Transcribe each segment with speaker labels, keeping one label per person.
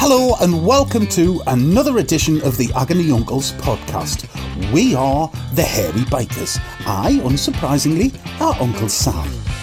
Speaker 1: Hello and welcome to another edition of the Agony Uncles podcast. We are the Hairy Bikers. I, unsurprisingly, are Uncle Si.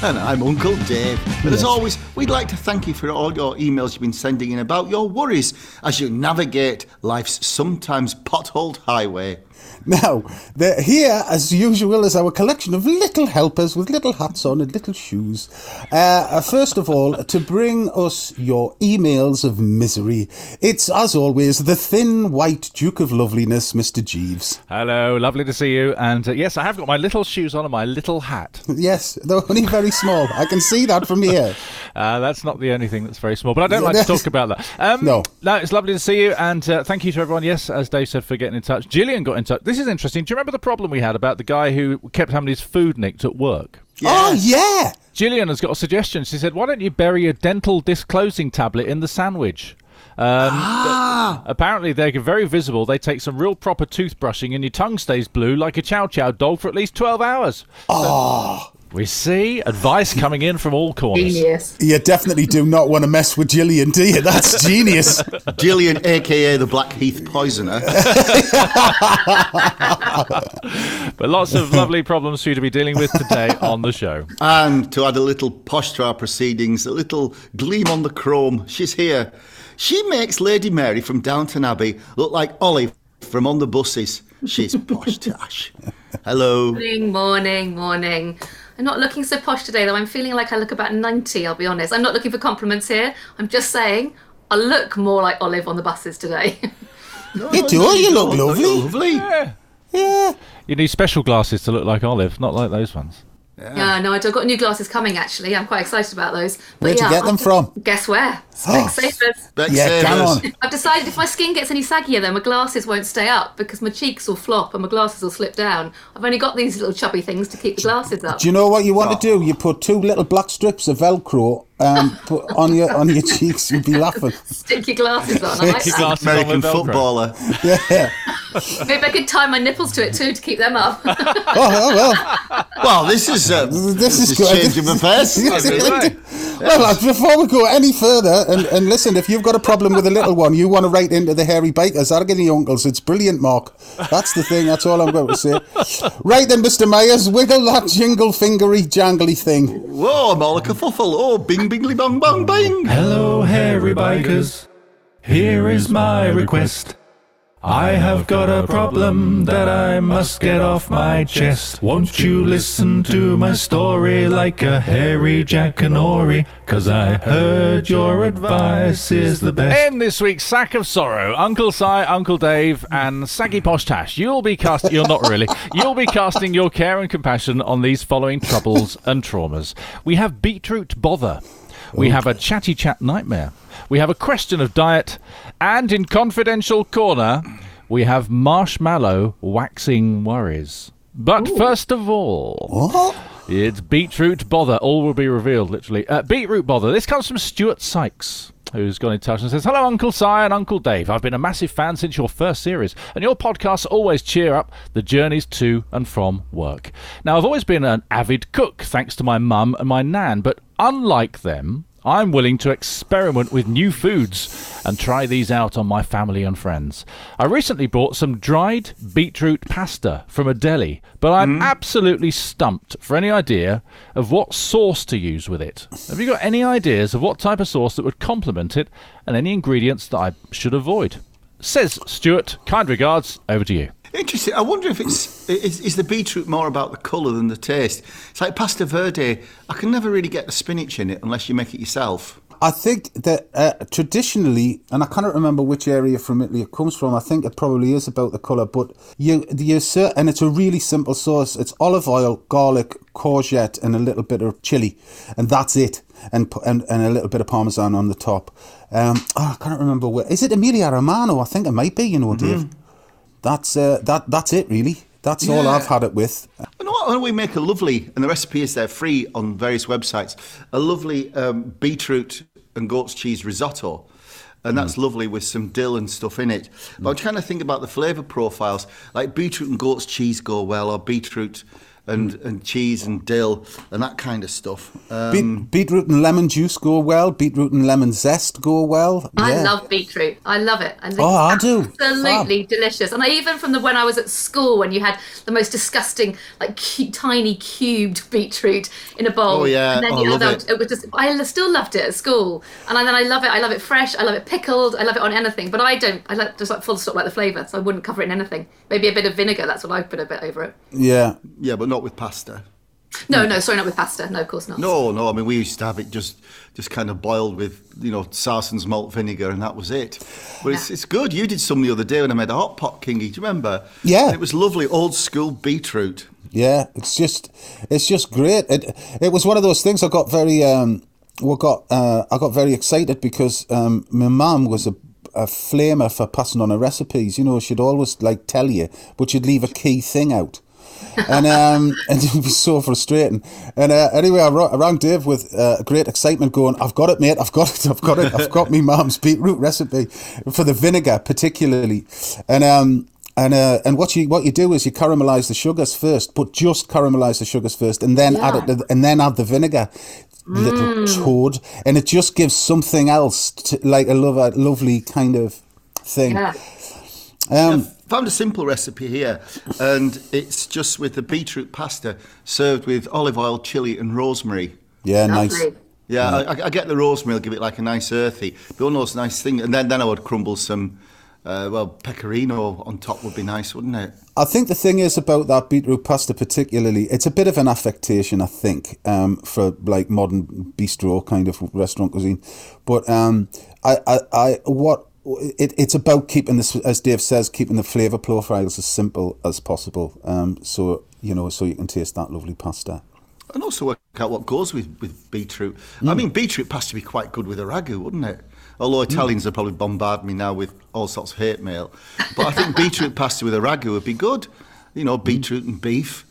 Speaker 2: And I'm Uncle Dave. But as always, we'd like to thank you for all your emails you've been sending in about your worries as you navigate life's sometimes potholed highway.
Speaker 1: Now, they're here, as usual, is our collection of little helpers with little hats on and little shoes. Uh, uh, first of all, to bring us your emails of misery, it's, as always, the thin white Duke of Loveliness, Mr. Jeeves.
Speaker 3: Hello, lovely to see you. And uh, yes, I have got my little shoes on and my little hat.
Speaker 1: Yes, they're only very small. I can see that from here.
Speaker 3: Uh, that's not the only thing that's very small, but I don't like to talk about that. Um,
Speaker 1: No.
Speaker 3: No, it's lovely to see you. And uh, thank you to everyone. Yes, as Dave said, for getting in touch. Gillian got in touch. This is interesting. Do you remember the problem we had about the guy who kept having his food nicked at work?
Speaker 1: Oh, yeah.
Speaker 3: Gillian has got a suggestion. She said, "Why don't you bury a dental disclosing tablet in the sandwich?" Um,
Speaker 2: Ah!
Speaker 3: Apparently, they're very visible. They take some real proper toothbrushing, and your tongue stays blue like a chow chow dog for at least twelve hours.
Speaker 1: Oh,
Speaker 3: We see advice coming in from all corners.
Speaker 4: Genius.
Speaker 1: you definitely do not want to mess with Gillian, do you? That's genius.
Speaker 2: Gillian, aka the Blackheath Poisoner.
Speaker 3: But lots of lovely problems for you to be dealing with today on the show.
Speaker 2: and to add a little posh to our proceedings, a little gleam on the chrome, she's here. She makes Lady Mary from Downton Abbey look like Olive from On the Buses. She's posh tash. Hello.
Speaker 4: Morning, morning, morning. I'm not looking so posh today, though. I'm feeling like I look about 90, I'll be honest. I'm not looking for compliments here. I'm just saying I look more like Olive on the buses today.
Speaker 1: You do, you look lovely.
Speaker 2: Lovely.
Speaker 1: Yeah.
Speaker 3: You need special glasses to look like Olive, not like those ones.
Speaker 4: yeah, no, I've got new glasses coming, actually. I'm quite excited about those. But
Speaker 1: Where'd you
Speaker 4: yeah,
Speaker 1: get them
Speaker 4: I'm-
Speaker 1: from?
Speaker 4: Guess where? Specsavers.
Speaker 2: Beck
Speaker 1: Yeah, come on.
Speaker 4: I've decided if my skin gets any saggier, then my glasses won't stay up because my cheeks will flop and my glasses will slip down. I've only got these little chubby things to keep the glasses up.
Speaker 1: Do you know what you want to do? You put two little black strips of Velcro um, put on your on your cheeks. You'd be laughing.
Speaker 4: Stick your glasses on. I like
Speaker 3: Your
Speaker 4: that.
Speaker 3: glasses on
Speaker 2: American
Speaker 3: with
Speaker 2: footballer.
Speaker 1: Yeah.
Speaker 4: Maybe I could tie my nipples to it too to keep them up.
Speaker 1: Oh, oh well.
Speaker 2: Well, this is uh,
Speaker 1: This is
Speaker 2: a
Speaker 1: good.
Speaker 2: change of
Speaker 1: well, before we go any further, and, and listen, if you've got a problem with a little one, you want to write into the hairy bikers, Agony Uncles. It's brilliant, Mark. That's the thing. That's all I'm going to say. Right then, Mr. Myers, wiggle that jingle fingery jangly thing.
Speaker 2: Whoa, I'm all like a fuffle. Oh, bing, bingly, bong, bong, bing.
Speaker 5: Hello, hairy bikers. Here is my request. I have got a problem that I must get off my chest. Won't you listen to my story like a hairy Jackanory? Cause I heard your advice is the best.
Speaker 3: In this week's Sack of Sorrow, Uncle Si, Uncle Dave, and Saggy Posh Tash, you'll be casting, you're not really, you'll be casting your care and compassion on these following troubles and traumas. We have beetroot bother. We have a chatty chat nightmare. We have a question of diet. And in confidential corner, we have marshmallow waxing worries. But first of all,
Speaker 1: What?
Speaker 3: it's beetroot bother. All will be revealed, literally. Uh, beetroot bother. This comes from Stuart Sykes, who's got in touch and says, Hello, Uncle Si and Uncle Dave. I've been a massive fan since your first series, and your podcasts always cheer up the journeys to and from work. Now, I've always been an avid cook, thanks to my mum and my nan, but unlike them, I'm willing to experiment with new foods and try these out on my family and friends. I recently bought some dried beetroot pasta from a deli, but I'm hmm? absolutely stumped for any idea of what sauce to use with it. Have you got any ideas of what type of sauce that would complement it and any ingredients that I should avoid? Says Stuart. Kind regards. Over to you.
Speaker 2: Interesting. I wonder if it's is, is the beetroot more about the colour than the taste. It's like pasta verde. I can never really get the spinach in it unless you make it yourself.
Speaker 1: I think that uh, traditionally, and I cannot remember which area from Italy it comes from. I think it probably is about the colour, but you, you ser- and it's a really simple sauce. It's olive oil, garlic, courgette, and a little bit of chili, and that's it. and and, and a little bit of parmesan on the top. Um, oh, I can't remember where. Is it Emilia Romano? I think it might be. You know, Dave. That's uh, that. That's it, really. That's all I've had it with.
Speaker 2: Know what? Why don't we make a lovely, and the recipe is there free on various websites, a lovely um, beetroot and goat's cheese risotto. And that's lovely with some dill and stuff in it. But I'm trying to think about the flavour profiles. Like beetroot and goat's cheese go well, or beetroot and, and cheese and dill and that kind of stuff. Um,
Speaker 1: Beet, beetroot and lemon juice go well. Beetroot and lemon zest go well.
Speaker 4: I love beetroot. I love it. I think
Speaker 1: Oh, I do.
Speaker 4: Absolutely delicious. And I, even from the when I was at school, when you had the most disgusting, like cu- tiny cubed beetroot in a bowl.
Speaker 2: Oh, yeah.
Speaker 4: And then
Speaker 2: Oh,
Speaker 4: you
Speaker 2: I love
Speaker 4: know,
Speaker 2: it.
Speaker 4: it was just. I still loved it at school, and then I love it. I love it fresh. I love it pickled. I love it on anything. But I don't. I like just like full stop like the flavour, so I wouldn't cover it in anything. Maybe a bit of vinegar. That's what I put a bit over it.
Speaker 1: Yeah.
Speaker 2: yeah, but not with pasta.
Speaker 4: No, no, sorry, not with pasta. No, of course not.
Speaker 2: No, no. I mean, we used to have it just, just kind of boiled with, you know, Sarson's malt vinegar, and that was it. But it's, it's good. You did some the other day when I made a hot pot, Kingy. Do you remember?
Speaker 1: Yeah.
Speaker 2: And it was lovely, old school beetroot.
Speaker 1: Yeah, it's just it's just great. It it was one of those things I got very um we got uh, I got very excited because um my mum was a a flamer for passing on her recipes. You know, she'd always like tell you, but she'd leave a key thing out. And um, and it was so frustrating. And uh, anyway, I, ro- I rang Dave with uh, great excitement, going, "I've got it, mate! I've got it! I've got it! I've got me mum's beetroot recipe for the vinegar, particularly." And um, and uh, and what you what you do is you caramelize the sugars first, but just caramelize the sugars first, and then add it, and then add the vinegar. Little toad, and it just gives something else, to, like a love, lovely kind of thing.
Speaker 4: Yeah.
Speaker 1: Um,
Speaker 2: Found a simple recipe here, and it's just with the beetroot pasta served with olive oil, chili, and rosemary.
Speaker 1: yeah, nice.
Speaker 4: Lovely.
Speaker 2: Yeah, I, I get the rosemary, I'll give it like a nice earthy, but one of those nice things. And then, then I would crumble some, uh, well, pecorino on top would be nice, wouldn't it?
Speaker 1: I think the thing is about that beetroot pasta, particularly, it's a bit of an affectation, I think, um, for like modern bistro kind of restaurant cuisine. But um, I, I, I, what it, it's about keeping this, as Dave says, keeping the flavour profiles as simple as possible. Um, so you know, so you can taste that lovely pasta.
Speaker 2: And also work out what goes with, with beetroot. I hmm. mean, beetroot pasta would be quite good with a ragu, wouldn't it? Although hmm. Italians are probably bombard me now with all sorts of hate mail. But I think beetroot pasta with a ragu would be good. You know, hmm. beetroot and beef.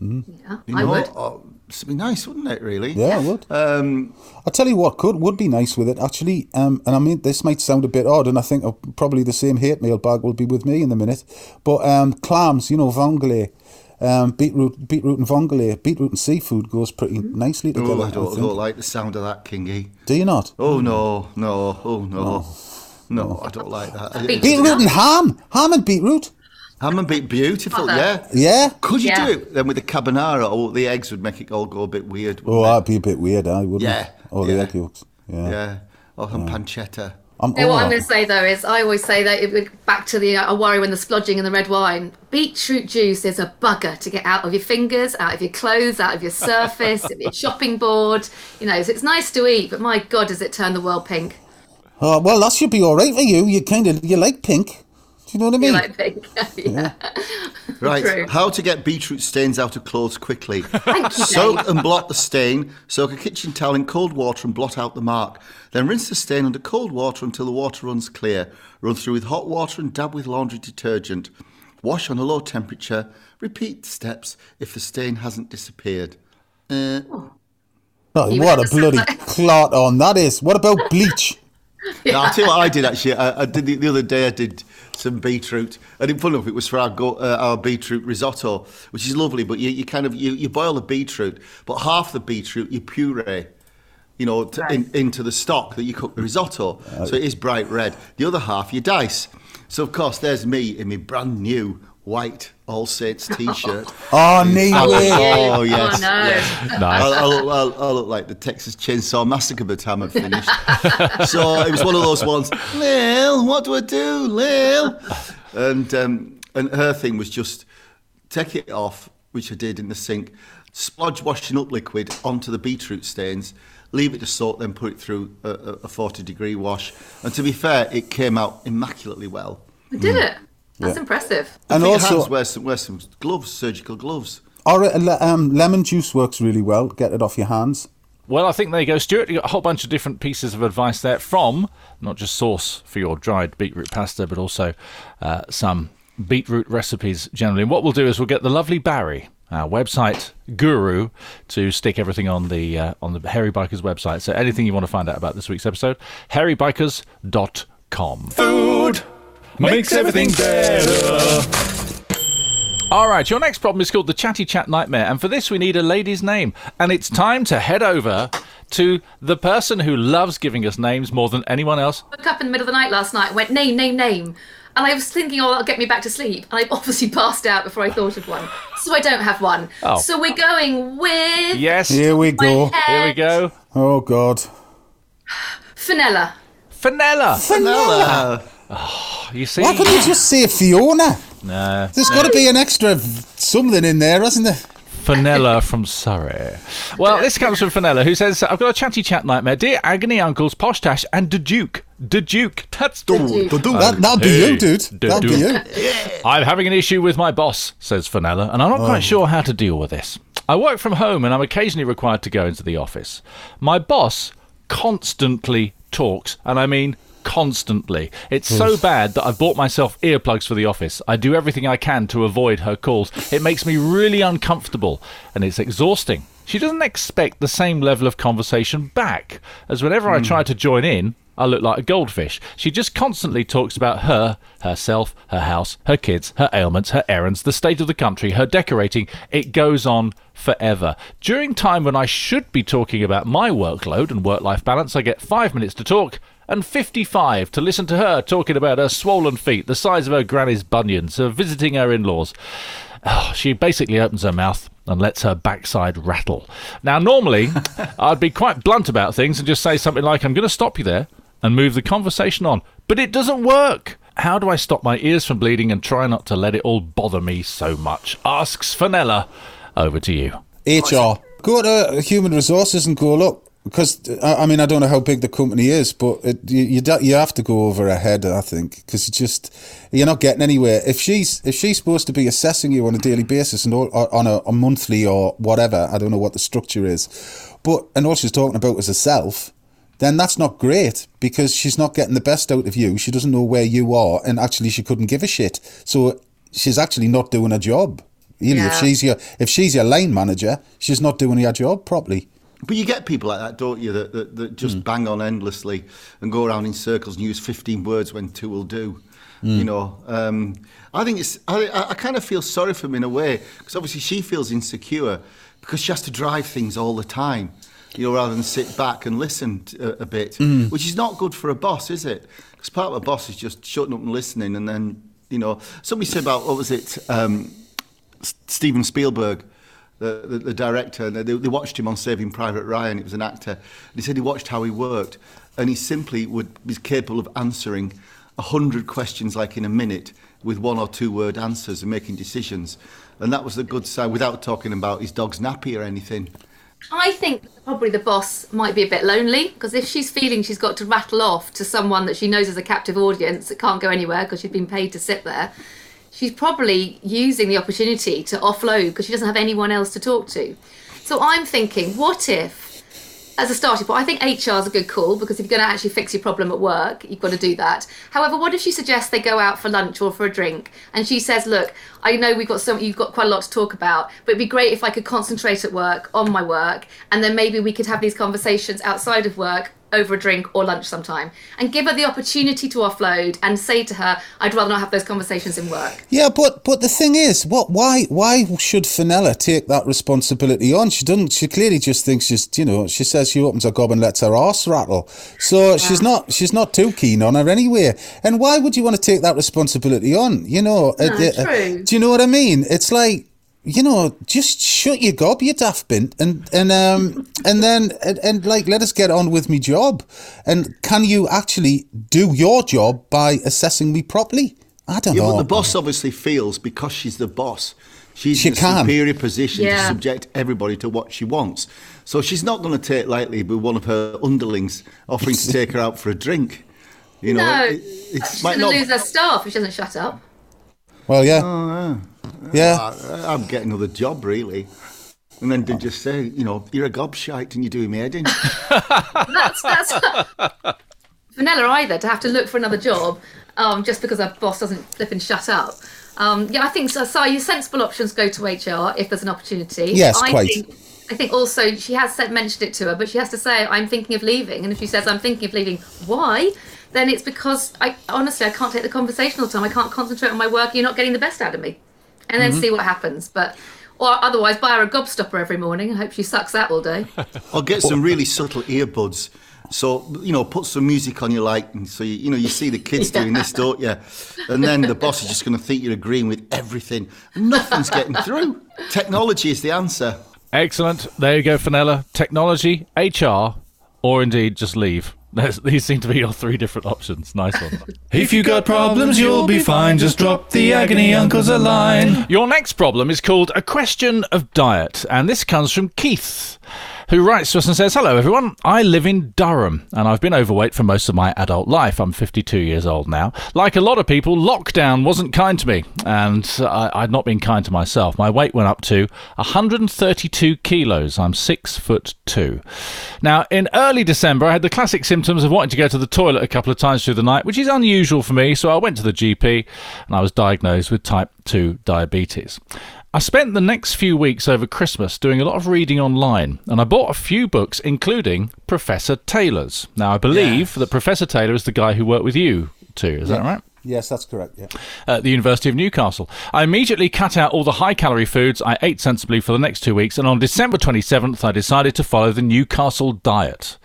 Speaker 4: Yeah,
Speaker 2: You
Speaker 4: I would.
Speaker 2: Oh, it'd be nice, wouldn't it, really?
Speaker 1: Yeah, it would.
Speaker 2: Um,
Speaker 1: I tell you what, could would be nice with it actually. Um, and I mean, this might sound a bit odd, and I think uh, probably the same hate mail bag will be with me in a minute. But um, clams, you know, vongole, um, beetroot, beetroot and vongole, beetroot and seafood goes pretty nicely together.
Speaker 2: oh, I
Speaker 1: I
Speaker 2: don't, I
Speaker 1: think.
Speaker 2: don't like the sound of that, Kingy.
Speaker 1: Do you not?
Speaker 2: Oh, no, no, oh, no. No, I don't like that.
Speaker 4: Beetroot.
Speaker 1: Beetroot and ham, ham and beetroot.
Speaker 2: Ham and beet, beautiful, yeah.
Speaker 1: Yeah.
Speaker 2: Could you
Speaker 4: Yeah.
Speaker 2: do it then with the carbonara? Oh, the eggs would make it all go a bit weird.
Speaker 1: Oh,
Speaker 2: wouldn't
Speaker 1: that'd be a bit weird, I wouldn't.
Speaker 2: Yeah,
Speaker 1: it? Oh, the egg yolks. Yeah.
Speaker 2: Yeah. Or some pancetta.
Speaker 1: I'm,
Speaker 4: You know what I'm going to say though is I always say that it would back to the uh, I worry when the splodging and the red wine. Beetroot juice is a bugger to get out of your fingers, out of your clothes, out of your surface, your shopping board. You know, so it's nice to eat, but my God, does it turn the world pink?
Speaker 1: oh, well, that should be all right for you. You kind of you like pink. Do you know what I mean?
Speaker 4: You like pink? yeah.
Speaker 2: Right.
Speaker 4: True.
Speaker 2: How to get beetroot stains out of clothes quickly.
Speaker 4: Thank you,
Speaker 2: Soak
Speaker 4: Dave.
Speaker 2: and blot the stain. Soak a kitchen towel in cold water and blot out the mark. Then rinse the stain under cold water until the water runs clear. Run through with hot water and dab with laundry detergent. Wash on a low temperature. Repeat the steps if the stain hasn't disappeared. Uh,
Speaker 1: Oh,
Speaker 4: You
Speaker 1: what a bloody
Speaker 4: that?
Speaker 1: clot on that is. What about bleach?
Speaker 2: Now, I'll tell you what I did actually. I, I did the, the other day. I did some beetroot. I didn't fun enough. It was for our go, uh, our beetroot risotto, which is lovely. But you, you kind of you, you boil the beetroot, but half the beetroot you puree. You know, to, in, into the stock that you cook the risotto, so it is bright red. The other half you dice. So of course, there's me in my brand new white All Saints T-shirt.
Speaker 1: Oh, nee
Speaker 2: Oh, oh, yes.
Speaker 4: Oh no.
Speaker 2: yes.
Speaker 3: Nice.
Speaker 2: I, I, look, I, I look like the Texas Chainsaw Massacre by the time I finished. so it was one of those ones, Lil, what do I do, Lil? And, um, and her thing was just take it off, which I did in the sink, splodge washing up liquid onto the beetroot stains, leave it to soak, then put it through a, a a 40 degree wash. And to be fair, it came out immaculately well.
Speaker 4: I did it. That's impressive.
Speaker 2: And
Speaker 1: And
Speaker 2: for your
Speaker 1: also-
Speaker 2: hands, wear some, wear some gloves, surgical gloves.
Speaker 1: Or um, lemon juice works really well. Get it off your hands.
Speaker 3: Well, I think there you go, Stuart. You got a whole bunch of different pieces of advice there from not just sauce for your dried beetroot pasta, but also uh, some beetroot recipes generally. And what we'll do is we'll get the lovely Barry, our website guru, to stick everything on the uh, on the Hairy Bikers website. So anything you want to find out about this week's episode, hairybikers.com.
Speaker 5: Food makes everything better.
Speaker 3: All right, your next problem is called the Chatty Chat Nightmare, and for this we need a lady's name. And it's time to head over to the person who loves giving us names more than anyone else.
Speaker 4: I woke up in the middle of the night last night and went, name, name, name. And I was thinking, oh, that'll get me back to sleep. And I obviously passed out before I thought of one. So I don't have one.
Speaker 3: Oh.
Speaker 4: So we're going with
Speaker 3: Yes,
Speaker 1: Here we go.
Speaker 4: head.
Speaker 3: here we go.
Speaker 1: Oh God.
Speaker 4: Fenella.
Speaker 3: Fenella.
Speaker 2: Vanilla.
Speaker 3: You see?
Speaker 1: Why couldn't you just say Fiona?
Speaker 3: No.
Speaker 1: There's got to be an extra something in there, hasn't there?
Speaker 3: Fenella from Surrey. Well, this comes from Fenella, who says, I've got a chatty chat nightmare. Dear Agony Uncles, Posh Tash, and the Duke. The Duke. That's
Speaker 4: Duke.
Speaker 1: That, that'll be
Speaker 3: Hey,
Speaker 1: you, dude.
Speaker 3: the
Speaker 1: That'll be
Speaker 3: Duke.
Speaker 1: you.
Speaker 3: I'm having an issue with my boss, says Fenella, and I'm not quite oh. sure how to deal with this. I work from home and I'm occasionally required to go into the office. My boss constantly talks, and I mean constantly. It's so bad that I've bought myself earplugs for the office. I do everything I can to avoid her calls. It makes me really uncomfortable and it's exhausting. She doesn't expect the same level of conversation back, as whenever I hmm. try to join in, I look like a goldfish. She just constantly talks about her, herself, her house, her kids, her ailments, her errands, the state of the country, her decorating. It goes on forever. During time when I should be talking about my workload and work life balance, I get five minutes to talk and 55 to listen to her talking about her swollen feet, the size of her granny's bunions, her visiting her in laws. Oh, she basically opens her mouth and lets her backside rattle. Now, normally, I'd be quite blunt about things and just say something like, I'm going to stop you there and move the conversation on. But it doesn't work. How do I stop my ears from bleeding and try not to let it all bother me so much? Asks Fenella. Over to you.
Speaker 1: HR. Go to uh, human resources and go look. Because I mean, I don't know how big the company is, but it, you you, you have to go over her head, I think, because you just you're not getting anywhere. If she's if she's supposed to be assessing you on a daily basis and all, or on a, a monthly or whatever, I don't know what the structure is, but and all she's talking about is herself, then that's not great because she's not getting the best out of you. She doesn't know where you are, and actually, she couldn't give a shit. So she's actually not doing her job. Really, if
Speaker 4: Yeah.
Speaker 1: she's your if she's your line manager, she's not doing her job properly.
Speaker 2: But you get people like that, don't you, that, that, that just bang on endlessly and go around in circles and use 15 words when two will do. You know, um, I think it's, I, I- kind of feel sorry for him in a way, because obviously she feels insecure because she has to drive things all the time, you know, rather than sit back and listen t- a, a bit, which is not good for a boss, is it? Because part of a boss is just shutting up and listening, and then, you know, somebody said about, what was it, um, S- Steven Spielberg, the, the, the director, and they, they watched him on Saving Private Ryan. It was an actor. And he said he watched how he worked, and he simply would be capable of answering a hundred questions like in a minute with one or two word answers and making decisions. And that was the good side, without talking about his dog's nappy or anything.
Speaker 4: I think probably the boss might be a bit lonely because if she's feeling she's got to rattle off to someone that she knows is a captive audience that can't go anywhere because she's been paid to sit there, she's probably using the opportunity to offload because she doesn't have anyone else to talk to. So I'm thinking, what if, as a starting point, I think HR is a good call because if you're going to actually fix your problem at work, you've got to do that. However, what if she suggests they go out for lunch or for a drink, and she says, "Look, I know we've got some, you've got quite a lot to talk about, but it'd be great if I could concentrate at work on my work, and then maybe we could have these conversations outside of work." Over a drink or lunch sometime, and give her the opportunity to offload and say to her, I'd rather not have those conversations in work.
Speaker 1: Yeah, but but the thing is, what why why should Fenella take that responsibility on? She doesn't. She clearly just thinks she's you know. She says she opens her gob and lets her arse rattle. So she's not she's not too keen on her anyway. And why would you want to take that responsibility on? You know. uh,
Speaker 4: No,
Speaker 1: uh,
Speaker 4: true.
Speaker 1: do you know what I mean? It's like. You know, just shut your gob, you daft bint, and and um and then and, and like let us get on with me job. And can you actually do your job by assessing me properly? I don't
Speaker 2: Yeah,
Speaker 1: know.
Speaker 2: but the boss obviously feels because she's the boss, she's
Speaker 1: She
Speaker 2: in a
Speaker 1: can.
Speaker 2: superior position to subject everybody to what she wants. So she's not going to take lightly with one of her underlings offering to take her out for a drink. You know,
Speaker 4: No,
Speaker 2: it, it
Speaker 4: she's
Speaker 2: might
Speaker 4: going to
Speaker 2: not.
Speaker 4: lose her staff if she doesn't shut up.
Speaker 1: Well, yeah,
Speaker 2: Oh,
Speaker 1: yeah.
Speaker 2: I, I'm getting another job, really. And then they just say, you know, you're a gobshite and you do doing me head.
Speaker 4: That's that's Fenella either to have to look for another job um, just because our boss doesn't flip and shut up. Um, yeah, I think so. So your sensible options go to HR if there's an opportunity.
Speaker 1: Yes,
Speaker 4: I
Speaker 1: quite.
Speaker 4: Think, I think also she has said, mentioned it to her, but she has to say, "I'm thinking of leaving." And if she says, "I'm thinking of leaving," why? Then it's because I honestly I can't take the conversation all the time. I can't concentrate on my work. You're not getting the best out of me, and then mm-hmm. see what happens. But or otherwise, buy her a gobstopper every morning I hope she sucks that all day.
Speaker 2: Or get some really subtle earbuds. So, you know, put some music on you like, and so, you, you know, you see the kids doing this, don't you? And then the boss is just going to think you're agreeing with everything. Nothing's getting through. Technology is the answer.
Speaker 3: Excellent. There you go, Fenella. Technology, HR, or indeed just leave. There's, these seem to be your three different options. Nice one.
Speaker 5: If you got problems, you'll be fine. Just drop the agony uncles a line.
Speaker 3: Your next problem is called A Question of Diet, and this comes from Keith, who writes to us and says, Hello, everyone. I live in Durham, and I've been overweight for most of my adult life. I'm 52 years old now. Like a lot of people, lockdown wasn't kind to me, and I, I'd not been kind to myself. My weight went up to 132 kilos. I'm six foot two. Now, in early December, I had the classic symptoms of wanting to go to the toilet a couple of times through the night, which is unusual for me, so I went to the GP and I was diagnosed with type 2 diabetes. I spent the next few weeks over Christmas doing a lot of reading online, and I bought a few books, including Professor Taylor's. Now, I believe that Professor Taylor is the guy who worked with you too, is that right?
Speaker 1: Yes, that's correct. Yeah.
Speaker 3: at the University of Newcastle. I immediately cut out all the high calorie foods. I ate sensibly for the next two weeks, and on December 27th, I decided to follow the Newcastle diet.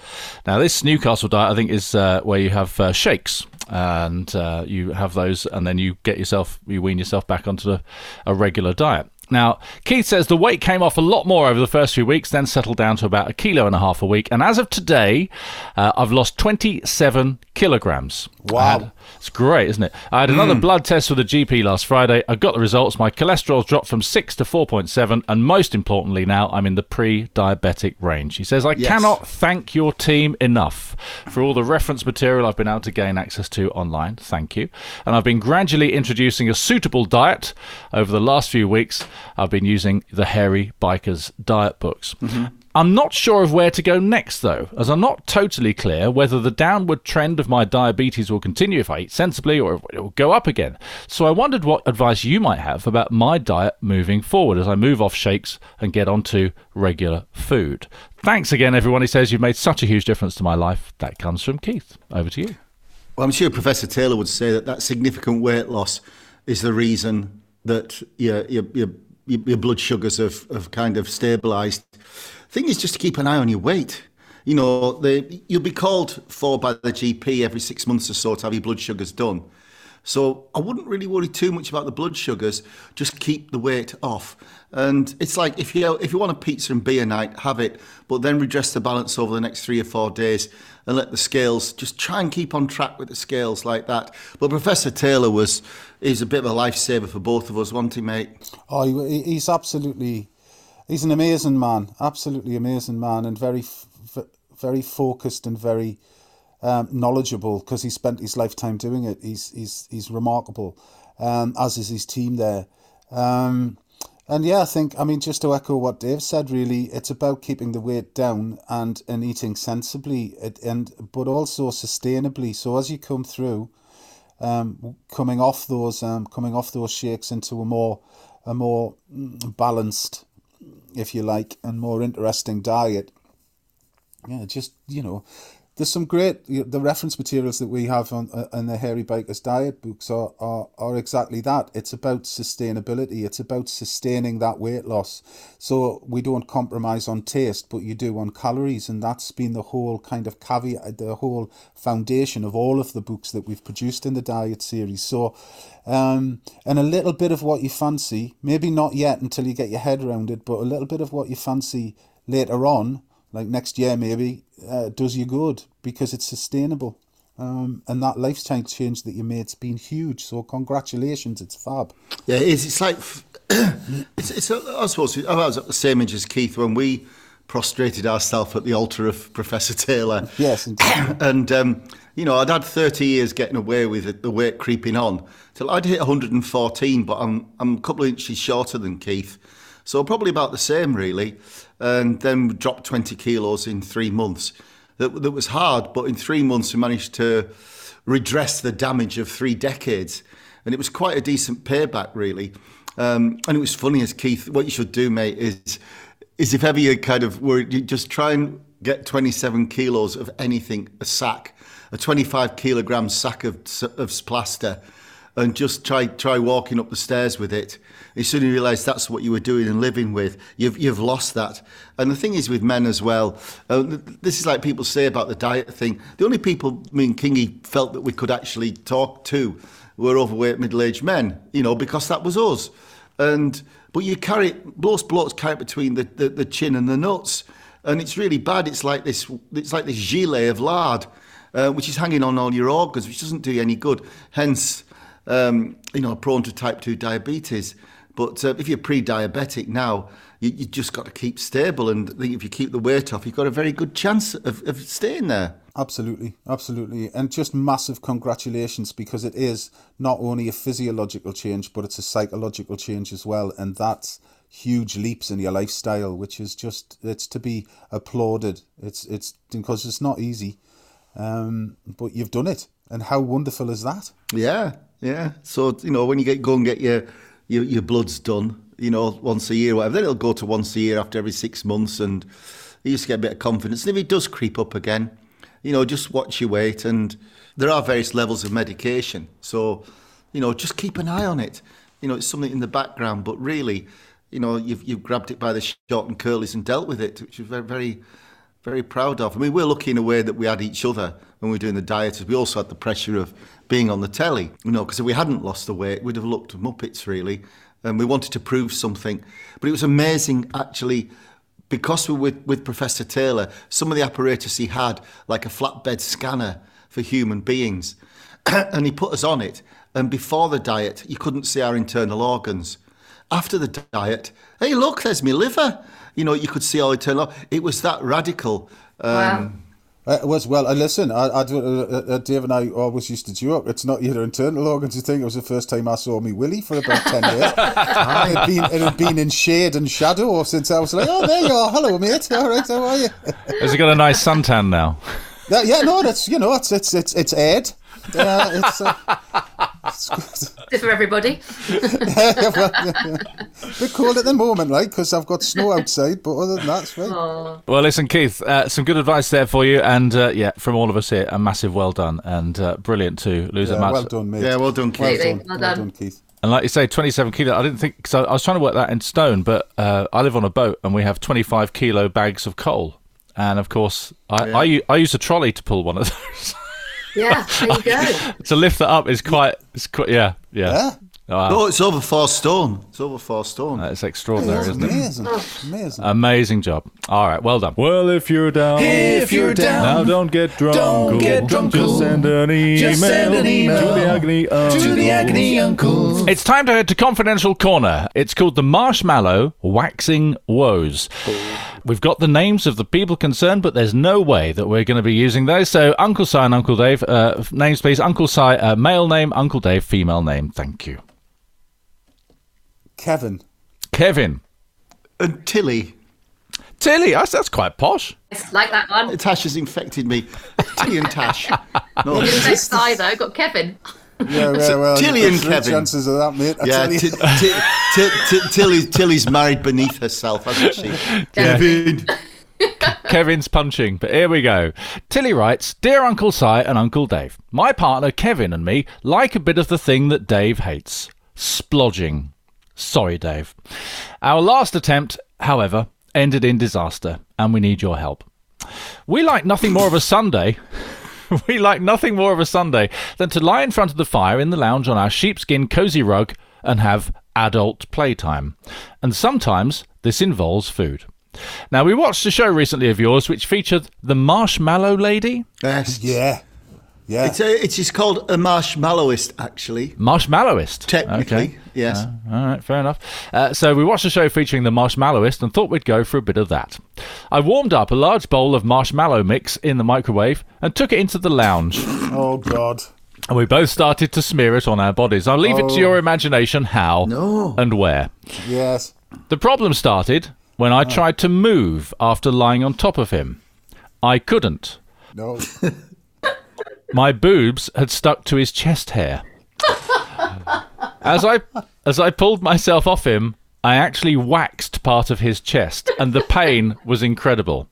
Speaker 3: Now, this Newcastle diet, I think, is uh, where you have uh, shakes. And uh, you have those, and then you get yourself, you wean yourself back onto a, a regular diet. Now, Keith says the weight came off a lot more over the first few weeks, then settled down to about a kilo and a half a week. And as of today, uh, I've lost 27 kilograms.
Speaker 1: Wow.
Speaker 3: Had- it's great, isn't it? I had another blood test with the GP last Friday. I got the results. My cholesterol's dropped from 6 to 4.7. And most importantly, now I'm in the pre diabetic range. He says, I
Speaker 2: Yes.
Speaker 3: cannot thank your team enough for all the reference material I've been able to gain access to online. Thank you. And I've been gradually introducing a suitable diet over the last few weeks. I've been using the Hairy Bikers diet books. Mm-hmm. I'm not sure of where to go next, though, as I'm not totally clear whether the downward trend of my diabetes will continue if I eat sensibly or if it will go up again. So I wondered what advice you might have about my diet moving forward as I move off shakes and get onto regular food. Thanks again, everyone. He says you've made such a huge difference to my life. That comes from Keith. Over to you.
Speaker 2: Well, I'm sure Professor Taylor would say that that significant weight loss is the reason that your your your, your blood sugars have, have kind of stabilised. Thing is, just to keep an eye on your weight. You know, the, you'll be called for by the GP every six months or so to have your blood sugars done. So I wouldn't really worry too much about the blood sugars. Just keep the weight off. And it's like if you if you want a pizza and beer night, have it, but then redress the balance over the next three or four days and let the scales just try and keep on track with the scales like that. But Professor Taylor was is a bit of a lifesaver for both of us, wasn't he, mate?
Speaker 1: Oh, he's absolutely, he's an amazing man, absolutely amazing man, and very, very focused and very um, knowledgeable because he spent his lifetime doing it. He's he's he's remarkable, um, as is his team there. Um, and yeah, I think I mean just to echo what Dave said, really, it's about keeping the weight down and and eating sensibly, and but also sustainably. So as you come through, um, coming off those um, coming off those shakes into a more a more mm, balanced, if you like, and more interesting diet. Yeah, just you know, there's some great the reference materials that we have on uh, in the Hairy Bikers diet books are, are are exactly that. It's about sustainability. It's about sustaining that weight loss. So we don't compromise on taste, but you do on calories, and that's been the whole kind of caveat, the whole foundation of all of the books that we've produced in the diet series. So, um, and a little bit of what you fancy, maybe not yet until you get your head around it, but a little bit of what you fancy later on like next year maybe, uh, does you good because it's sustainable. Um, and that lifestyle change that you made's been huge. So congratulations, it's fab.
Speaker 2: Yeah, it is. It's like it's. it's I suppose I was at the same age as Keith when we prostrated ourselves at the altar of Professor Taylor.
Speaker 1: Yes,
Speaker 2: and um, you know, I'd had 30 years getting away with it, the weight creeping on till I'd hit 114, but I'm I'm a couple of inches shorter than Keith. So probably about the same, really. And then dropped 20 kilos in three months. That, that was hard, but in three months we managed to redress the damage of three decades. And it was quite a decent payback, really. Um, and it was funny as Keith, what you should do, mate, is is if ever you kind of were, you just try and get 27 kilos of anything, a sack, a 25 kilogram sack of, of plaster, and just try try walking up the stairs with it. You soon realise that's what you were doing and living with, you've you've lost that. And the thing is with men as well. Uh, this is like people say about the diet thing. The only people me and Kingy felt that we could actually talk to were overweight middle-aged men. You know, because that was us. And but you carry it, most blokes carry it between the, the, the chin and the nuts, and it's really bad. It's like this. It's like this gilet of lard, uh, which is hanging on all your organs, which doesn't do you any good. Hence, um, you know, prone to type two diabetes. But uh, if you're pre-diabetic now, you, you just got to keep stable, and I think if you keep the weight off, you've got a very good chance of, of staying there.
Speaker 1: Absolutely, absolutely. And just massive congratulations because it is not only a physiological change, but it's a psychological change as well. And that's huge leaps in your lifestyle, which is just, it's to be applauded. It's, it's because it's not easy. Um, but you've done it. And how wonderful is that?
Speaker 2: Yeah, yeah. So, you know, when you get go and get your, your, your bloods done, you know, once a year, whatever, then it'll go to once a year after every six months. And you just get a bit of confidence. And if it does creep up again, you know, just watch your weight. And there are various levels of medication. So, you know, just keep an eye on it. You know, it's something in the background, but really, you know, you've, you've grabbed it by the short and curlies and dealt with it, which is very, very, very proud of. I mean, we're lucky in a way that we had each other when we were doing the diet. We also had the pressure of being on the telly, you know, because if we hadn't lost the weight, we'd have looked muppets, really. And we wanted to prove something. But it was amazing, actually, because we were with, with Professor Taylor, some of the apparatus he had, like a flatbed scanner for human beings, and he put us on it. And before the diet, you couldn't see our internal organs. After the diet, hey, look, there's my liver. You know, you could see all internal. It was that radical. Um,
Speaker 4: Wow.
Speaker 1: Uh, It was well. Uh, listen, I, I, do- uh, uh, Dave and I always used to joke. It's not your internal organs. You think it was the first time I saw me Willie for about ten years. it, had been, it had been in shade and shadow since I was like, "Oh, there you are. Hello, mate. All right, how are you?"
Speaker 3: Has he got a nice suntan now?
Speaker 1: yeah, yeah, no, that's you know, it's it's it's it's Ed. Uh, it's, uh, it's good.
Speaker 4: Just for everybody.
Speaker 1: yeah, well, yeah, yeah. bit cold at the moment, right? Because I've got snow outside, but other than that, it's fine.
Speaker 3: Well, listen, Keith, uh, some good advice there for you, and uh, yeah, from all of us here, a massive well done and uh, brilliant to lose
Speaker 1: Yeah,
Speaker 3: a match.
Speaker 1: well done, mate.
Speaker 2: Yeah, well done,
Speaker 1: Well
Speaker 2: Keith.
Speaker 1: done,
Speaker 4: Well
Speaker 1: well
Speaker 4: done.
Speaker 1: done, Keith.
Speaker 3: And like you say, 27 kilo. I didn't think because I, I was trying to work that in stone, but uh, I live on a boat and we have 25 kilo bags of coal, and of course, I I use a trolley to pull one of those.
Speaker 4: Yeah, there you go.
Speaker 3: to lift that up is quite, it's quite, yeah, yeah.
Speaker 1: Yeah.
Speaker 3: Oh, wow.
Speaker 2: No, it's over four stone. It's over four stone.
Speaker 3: That's extraordinary,
Speaker 1: That's
Speaker 3: isn't it?
Speaker 1: amazing, oh. amazing.
Speaker 3: Amazing job. All right, well done.
Speaker 5: Well, if you're down,
Speaker 6: If you're down,
Speaker 5: now don't get drunk.
Speaker 6: don't get drunk.
Speaker 5: Just send an email,
Speaker 6: Just send an email
Speaker 5: to the agony
Speaker 6: to the agony uncles.
Speaker 3: It's time to head to Confidential Corner. It's called the Marshmallow Waxing Woes. We've got the names of the people concerned, but there's no way that we're going to be using those. So, Uncle Si and Uncle Dave, uh, names please. Uncle Si, uh, male name. Uncle Dave, female name. Thank you.
Speaker 1: Kevin.
Speaker 3: Kevin.
Speaker 2: And Tilly.
Speaker 3: Tilly, that's, that's quite posh.
Speaker 4: It's like that one.
Speaker 2: Tash has infected me. Tilly and Tash. No,
Speaker 4: Didn't say Si though. Got Kevin.
Speaker 1: Yeah, yeah, well,
Speaker 2: Tilly and Kevin.
Speaker 1: chances of that, mate. I
Speaker 2: yeah,
Speaker 1: tell you.
Speaker 2: Ti- Ti- Ti- Ti- Tilly's, Tilly's married beneath herself, hasn't she? Kevin.
Speaker 3: Kevin's punching, but here we go. Tilly writes Dear Uncle Si and Uncle Dave, my partner Kevin and me like a bit of the thing that Dave hates splodging. Sorry, Dave. Our last attempt, however, ended in disaster, and we need your help. We like nothing more of a Sunday. we like nothing more of a Sunday than to lie in front of the fire in the lounge on our sheepskin cozy rug and have adult playtime. And sometimes this involves food. Now, we watched a show recently of yours which featured the Marshmallow Lady.
Speaker 2: Yes.
Speaker 1: Yeah. Yeah.
Speaker 2: It's, a, it's just called a marshmallowist, actually.
Speaker 3: Marshmallowist.
Speaker 2: Technically,
Speaker 3: Okay.
Speaker 2: yes.
Speaker 3: All right, fair enough. Uh, so we watched a show featuring the Marshmallowist and thought we'd go for a bit of that. I warmed up a large bowl of marshmallow mix in the microwave and took it into the lounge.
Speaker 1: oh, God.
Speaker 3: And we both started to smear it on our bodies. I'll leave it to your imagination how
Speaker 2: No.
Speaker 3: and where.
Speaker 1: Yes.
Speaker 3: The problem started when I tried to move after lying on top of him. I couldn't.
Speaker 1: No.
Speaker 3: My boobs had stuck to his chest hair. As I as I pulled myself off him, I actually waxed part of his chest, and the pain was incredible.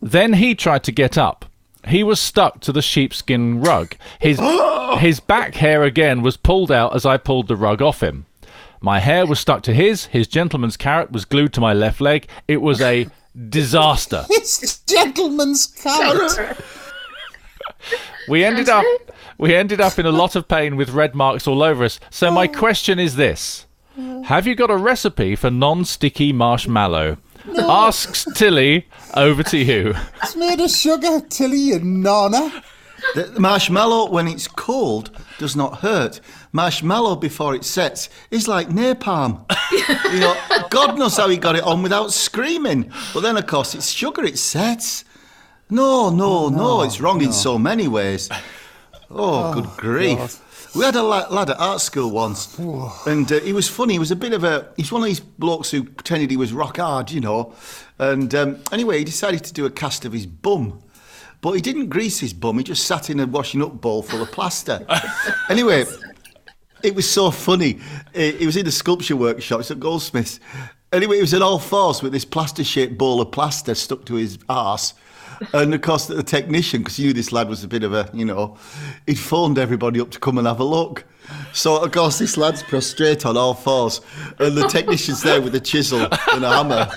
Speaker 3: Then he tried to get up. He was stuck to the sheepskin rug. His his back hair again was pulled out as I pulled the rug off him. My hair was stuck to his. His gentleman's carrot was glued to my left leg. It was a disaster.
Speaker 1: It's gentleman's carrot.
Speaker 3: We ended up we ended up in a lot of pain with red marks all over us. So my oh. question is this: Have you got a recipe for non-sticky marshmallow? Asks Tilly. Over to you.
Speaker 1: It's made of sugar, Tilly, you nonna.
Speaker 2: The the marshmallow, when it's cold, does not hurt. Marshmallow before it sets is like napalm. you know, God knows how he got it on without screaming. But then, of course, it's sugar, it sets. No, no, no, it's wrong in so many ways. Oh, good grief. We had a lad, lad at art school once, and uh, he was funny. He was a bit of a. He's one of these blokes who pretended he was rock hard, you know. And um, anyway, he decided to do a cast of his bum. But he didn't grease his bum, he just sat in a washing up bowl full of plaster. anyway, it was so funny. It, it was in a sculpture workshop, it's at Goldsmiths. Anyway, it was an all fours with this plaster shaped ball of plaster stuck to his arse. And of course, the technician, because he knew this lad was a bit of a, you know, he'd phoned everybody up to come and have a look. So, of course, this lad's prostrate on all fours, and the technician's there with a chisel and a hammer,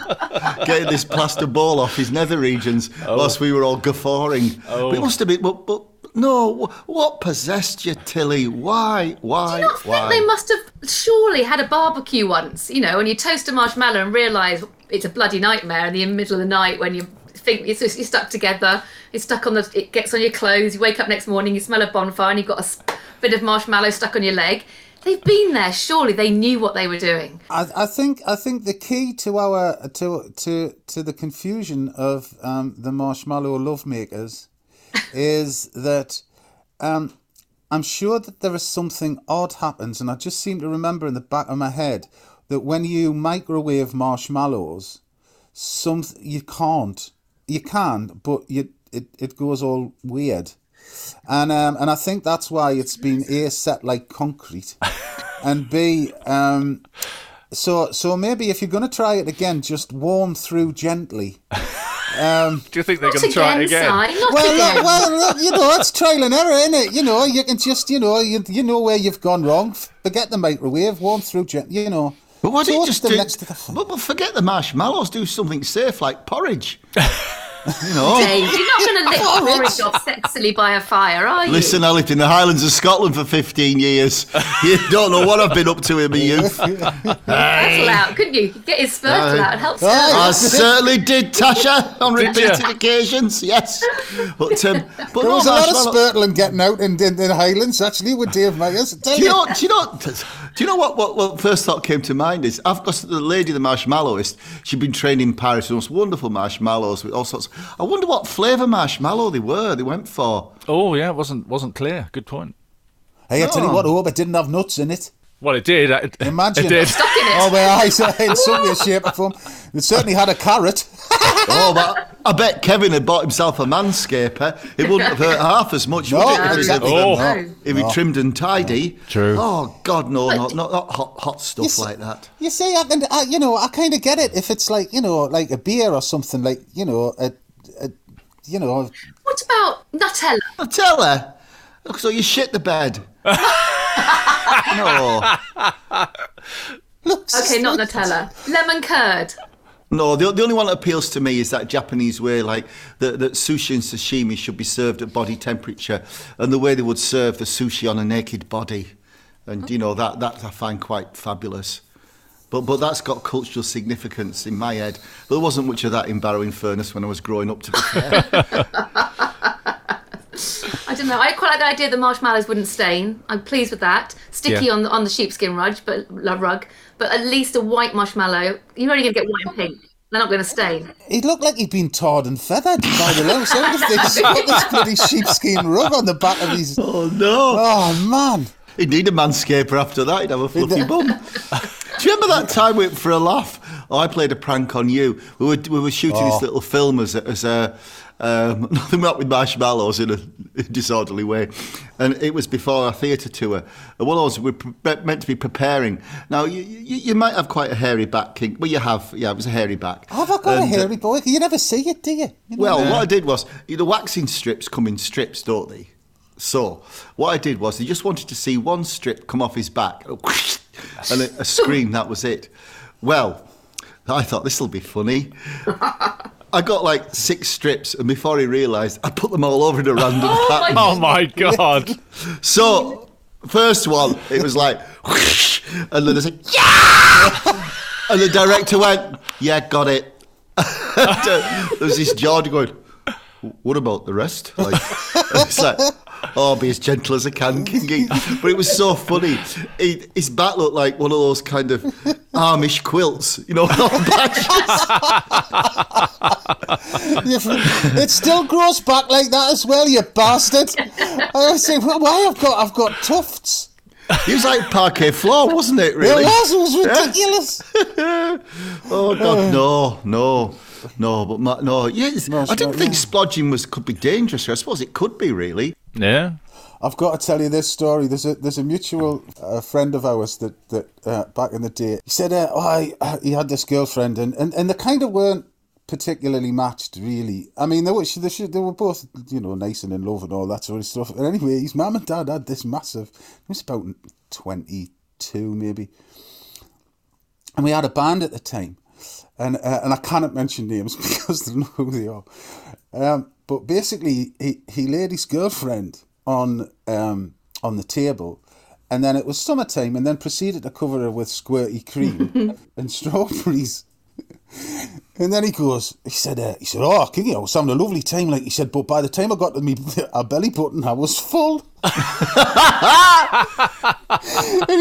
Speaker 2: getting this plaster ball off his nether regions oh. whilst we were all guffawing. But it oh. must have been, but, but no, what possessed you, Tilly? Why, why,
Speaker 4: Do you not think they must have surely had a barbecue once, you know, and you toast a marshmallow and realise it's a bloody nightmare in the middle of the night when you think it's just, you're stuck together, it's stuck on the, it gets on your clothes, you wake up next morning, you smell a bonfire and you've got a bit of marshmallow stuck on your leg. They've been there, surely they knew what they were doing.
Speaker 1: I, I think I think the key to our to to to the confusion of um, the marshmallow lovemakers is that um, I'm sure that there is something odd happens, and I just seem to remember in the back of my head that when you microwave marshmallows, some you can't, you can, but you it, it goes all weird, and um, and I think that's why it's been a set like concrete, and b um, so so maybe if you're gonna try it again, just warm through gently.
Speaker 3: Um, do you think they're going to try it
Speaker 4: again,
Speaker 3: again?
Speaker 4: Not
Speaker 1: Well,
Speaker 4: again.
Speaker 1: look, well, you know, it's trial and error, isn't it? You know, you can just, you know, you, you know where you've gone wrong. Forget the microwave, warm through, gen- you know.
Speaker 2: But why don't you
Speaker 1: Toast
Speaker 2: just
Speaker 1: them
Speaker 2: do,
Speaker 1: next to the
Speaker 2: but, but forget the marshmallows, do something safe like porridge. you know?
Speaker 4: Dave, you're not going to lick porridge off sexily by a fire, are you?
Speaker 2: Listen, I lived in the Highlands of Scotland for 15 years. You don't know what I've been up to in my youth.
Speaker 4: Spurtle out, couldn't you? You Get his spurtle
Speaker 2: Aye.
Speaker 4: out and help
Speaker 2: I certainly did, Tasha, on repeated occasions. Yes, but um, but
Speaker 1: There
Speaker 2: no
Speaker 1: was a lot of
Speaker 2: marshmallow-
Speaker 1: spurtling getting out in, in, in Highlands, actually, with Dave Myers.
Speaker 2: Do you
Speaker 1: you.
Speaker 2: know? Do you know? Do you know what? What, what first thought came to mind is I've got the lady, the marshmallowist. She'd been trained in Paris with the most wonderful marshmallows with all sorts. I wonder what flavour marshmallow they were. They went for.
Speaker 3: Oh yeah, it wasn't wasn't clear. Good point.
Speaker 1: Hey, I tell you what, I hope it didn't have nuts in it.
Speaker 3: Well, it did. It,
Speaker 1: Imagine.
Speaker 3: It did.
Speaker 4: Stuck in it.
Speaker 1: Oh, well, I said in some way, shape, or form. It certainly had a carrot.
Speaker 2: Oh, but I bet Kevin had bought himself a manscaper. It wouldn't have hurt half as much,
Speaker 1: No,
Speaker 2: would it? If,
Speaker 1: exactly.
Speaker 2: it,
Speaker 3: Oh.
Speaker 4: No.
Speaker 2: if he trimmed and tidy.
Speaker 3: True.
Speaker 2: Oh God, no, not not, not hot hot stuff
Speaker 1: Yes.
Speaker 2: like that.
Speaker 1: You see, I can, I, you know, I kind of get it if it's like, you know, like a beer or something, like, you know, a, a you know,
Speaker 4: What about Nutella?
Speaker 2: Nutella. Look, so you shit the bed. no.
Speaker 4: Okay, not Nutella. Lemon curd.
Speaker 2: No, the, the only one that appeals to me is that Japanese way, like that, that sushi and sashimi should be served at body temperature, and the way they would serve the sushi on a naked body, and you know that that I find quite fabulous. But but that's got cultural significance in my head. There wasn't much of that in Barrow in Furness when I was growing up. To be fair,
Speaker 4: I don't know. I quite like the idea that marshmallows wouldn't stain. I'm pleased with that. Sticky
Speaker 3: Yeah.
Speaker 4: on the on the sheepskin rug, but la- rug. But at least a white marshmallow. You're only going to get white and pink. They're not going to stain.
Speaker 1: He looked like he'd been tarred and feathered by the low sound of things. He's got this bloody sheepskin rug on the back of his.
Speaker 2: oh no,
Speaker 1: Oh man!
Speaker 2: he'd need a manscaper after that. He'd have a fluffy bum. Do you remember that time we, for a laugh? Oh, I played a prank on you. We were we were shooting this little film as a, as a um, nothing wrong with marshmallows in a disorderly way, and it was before our theatre tour. And one of us we were meant to be preparing. Now you, you you might have quite a hairy back, King. Well, you have. Yeah, it was a hairy back.
Speaker 1: Have I got
Speaker 2: And,
Speaker 1: a
Speaker 2: uh,
Speaker 1: hairy boy? You never see it, do you? You know?
Speaker 2: well, what I did was, you know, waxing strips come in strips, don't they? So, what I did was, he just wanted to see one strip come off his back, and a, a scream, that was it. Well, I thought this will be funny. I got like six strips, and before he realised, I put them all over in a random
Speaker 4: Oh my
Speaker 2: pattern.
Speaker 3: Oh my god!
Speaker 2: So, first one, it was like, and then there's a yeah, and the director went, yeah, got it. Uh, there was this George going, what about the rest? Like, it's like, oh, be as gentle as I can, Kingy. But it was so funny. He, his back looked like one of those kind of Amish quilts, you know,
Speaker 1: it still grows back like that as well, you bastard. I saying, well, why I've got I've got tufts.
Speaker 2: He was like parquet floor, wasn't it? Really, It
Speaker 1: was, it was ridiculous.
Speaker 2: Oh God, no, no, no. But ma- no, yes,
Speaker 1: No,
Speaker 2: I didn't
Speaker 1: not,
Speaker 2: think
Speaker 1: yeah.
Speaker 2: splodging was could be dangerous. I suppose it could be really.
Speaker 3: Yeah.
Speaker 1: I've got to tell you this story. There's a there's a mutual uh, friend of ours that that uh, back in the day he said, uh, "Oh, I, uh, he had this girlfriend, and, and, and they kind of weren't particularly matched, really. I mean, they were they, should, they were both you know nice and in love and all that sort of stuff. And anyway, his mum and dad had this massive. It was about twenty two maybe, and we had a band at the time, and uh, and I cannot mention names because they know who they are. Um, but basically, he, he laid his girlfriend on um, on the table, and then it was summertime, and then proceeded to cover her with squirty cream and strawberries. And then he goes, he said, uh, he said, oh, Kingy, I was having a lovely time. Like he said, but by the time I got to me a belly button, I was full. and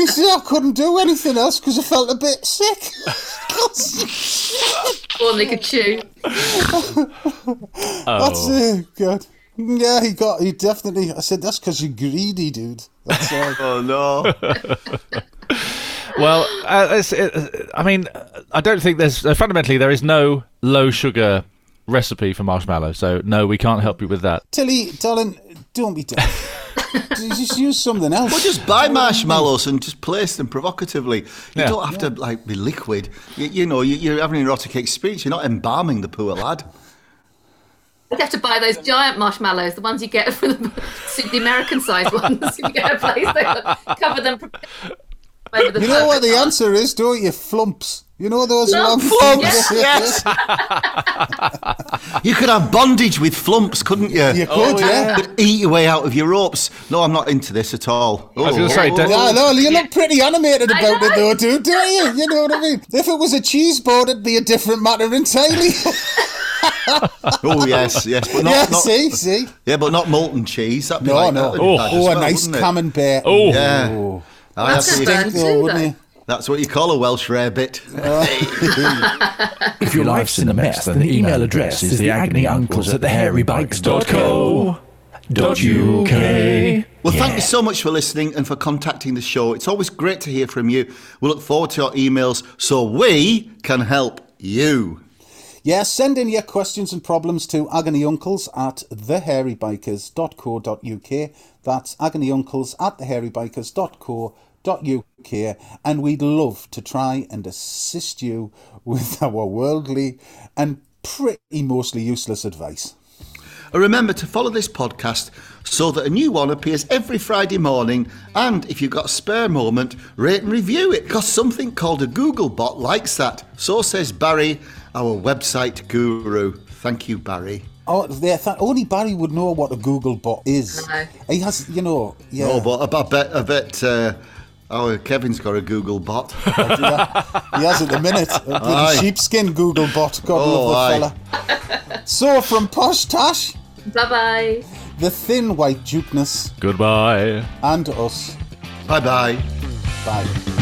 Speaker 1: he said, I couldn't do anything else because I felt a bit sick.
Speaker 4: Or they could chew.
Speaker 1: That's uh, good. Yeah, he got, he definitely, I said, that's because you're greedy, dude. That's all.
Speaker 2: Oh no!
Speaker 3: Well, uh, it's, it, I mean, I don't think there's uh, fundamentally there is no low sugar recipe for marshmallow. So no, we can't help you with that.
Speaker 1: Tilly, darling, don't be deaf. just use something else.
Speaker 2: well, just buy marshmallows and just place them provocatively. You
Speaker 3: Yeah.
Speaker 2: don't have to like be liquid. You, you know, you, you're having an erotic experience. You're not embalming the poor lad.
Speaker 4: You'd have to buy those giant marshmallows, the ones you get for the, the American sized ones. If you get a place, they cover them. Over the
Speaker 1: You know what the
Speaker 4: perfect
Speaker 1: answer is, don't you? Flumps. You know those
Speaker 4: Flumps,
Speaker 1: long
Speaker 2: Flumps,
Speaker 1: flumps?
Speaker 2: yes. you could have bondage with flumps, couldn't you?
Speaker 1: You could, oh, yeah.
Speaker 2: You could eat your way out of your ropes. No, I'm not into this at all.
Speaker 3: I was gonna say, oh. don't-
Speaker 1: Yeah, no, you look pretty animated about it though, dude, don't you? You know what I mean? If it was a cheese board, it'd be a different matter entirely.
Speaker 2: Oh yes, yes, but not,
Speaker 1: yeah,
Speaker 2: not
Speaker 1: see, see?
Speaker 2: yeah, but not molten cheese. That'd be
Speaker 1: No,
Speaker 2: like,
Speaker 1: no.
Speaker 2: that'd be
Speaker 1: Oh,
Speaker 2: bad as
Speaker 1: oh a nice
Speaker 2: wouldn't it?
Speaker 1: camembert.
Speaker 3: Oh.
Speaker 2: Yeah.
Speaker 1: Oh.
Speaker 2: Oh,
Speaker 4: That's
Speaker 2: that's,
Speaker 4: a
Speaker 2: what
Speaker 4: burn
Speaker 2: you,
Speaker 1: wouldn't
Speaker 4: though.
Speaker 1: you?
Speaker 2: that's what you call a Welsh rarebit.
Speaker 6: If your life's in a mess, then the email address is the agony uncles at thehairybikers.co.uk.
Speaker 2: Well, thank you so much for listening and for contacting the show. It's always great to hear from you. We look forward to your emails so we can help you.
Speaker 1: Yeah, send in your questions and problems to agonyuncles at thehairybikers.co.uk. That's agonyuncles at thehairybikers.co.uk. And we'd love to try and assist you with our worldly and pretty mostly useless advice.
Speaker 2: And remember to follow this podcast so that a new one appears every Friday morning. And if you've got a spare moment, rate and review it because something called a Google bot likes that. So says Barry, our website guru. Thank you, Barry.
Speaker 1: Oh, there, th- only Barry would know what a Google bot is.
Speaker 4: No.
Speaker 1: He has, you know, yeah.
Speaker 2: Oh, but I bet, I bet uh, our Kevin's got a Google bot.
Speaker 1: he has at the minute. A bloody
Speaker 2: Aye.
Speaker 1: sheepskin Google bot. God
Speaker 2: Oh,
Speaker 1: love the
Speaker 2: aye.
Speaker 1: fella. So, from Posh Tash,
Speaker 4: Bye bye.
Speaker 1: the thin white dukeness,
Speaker 3: Goodbye.
Speaker 1: and us.
Speaker 2: bye bye.
Speaker 1: Bye.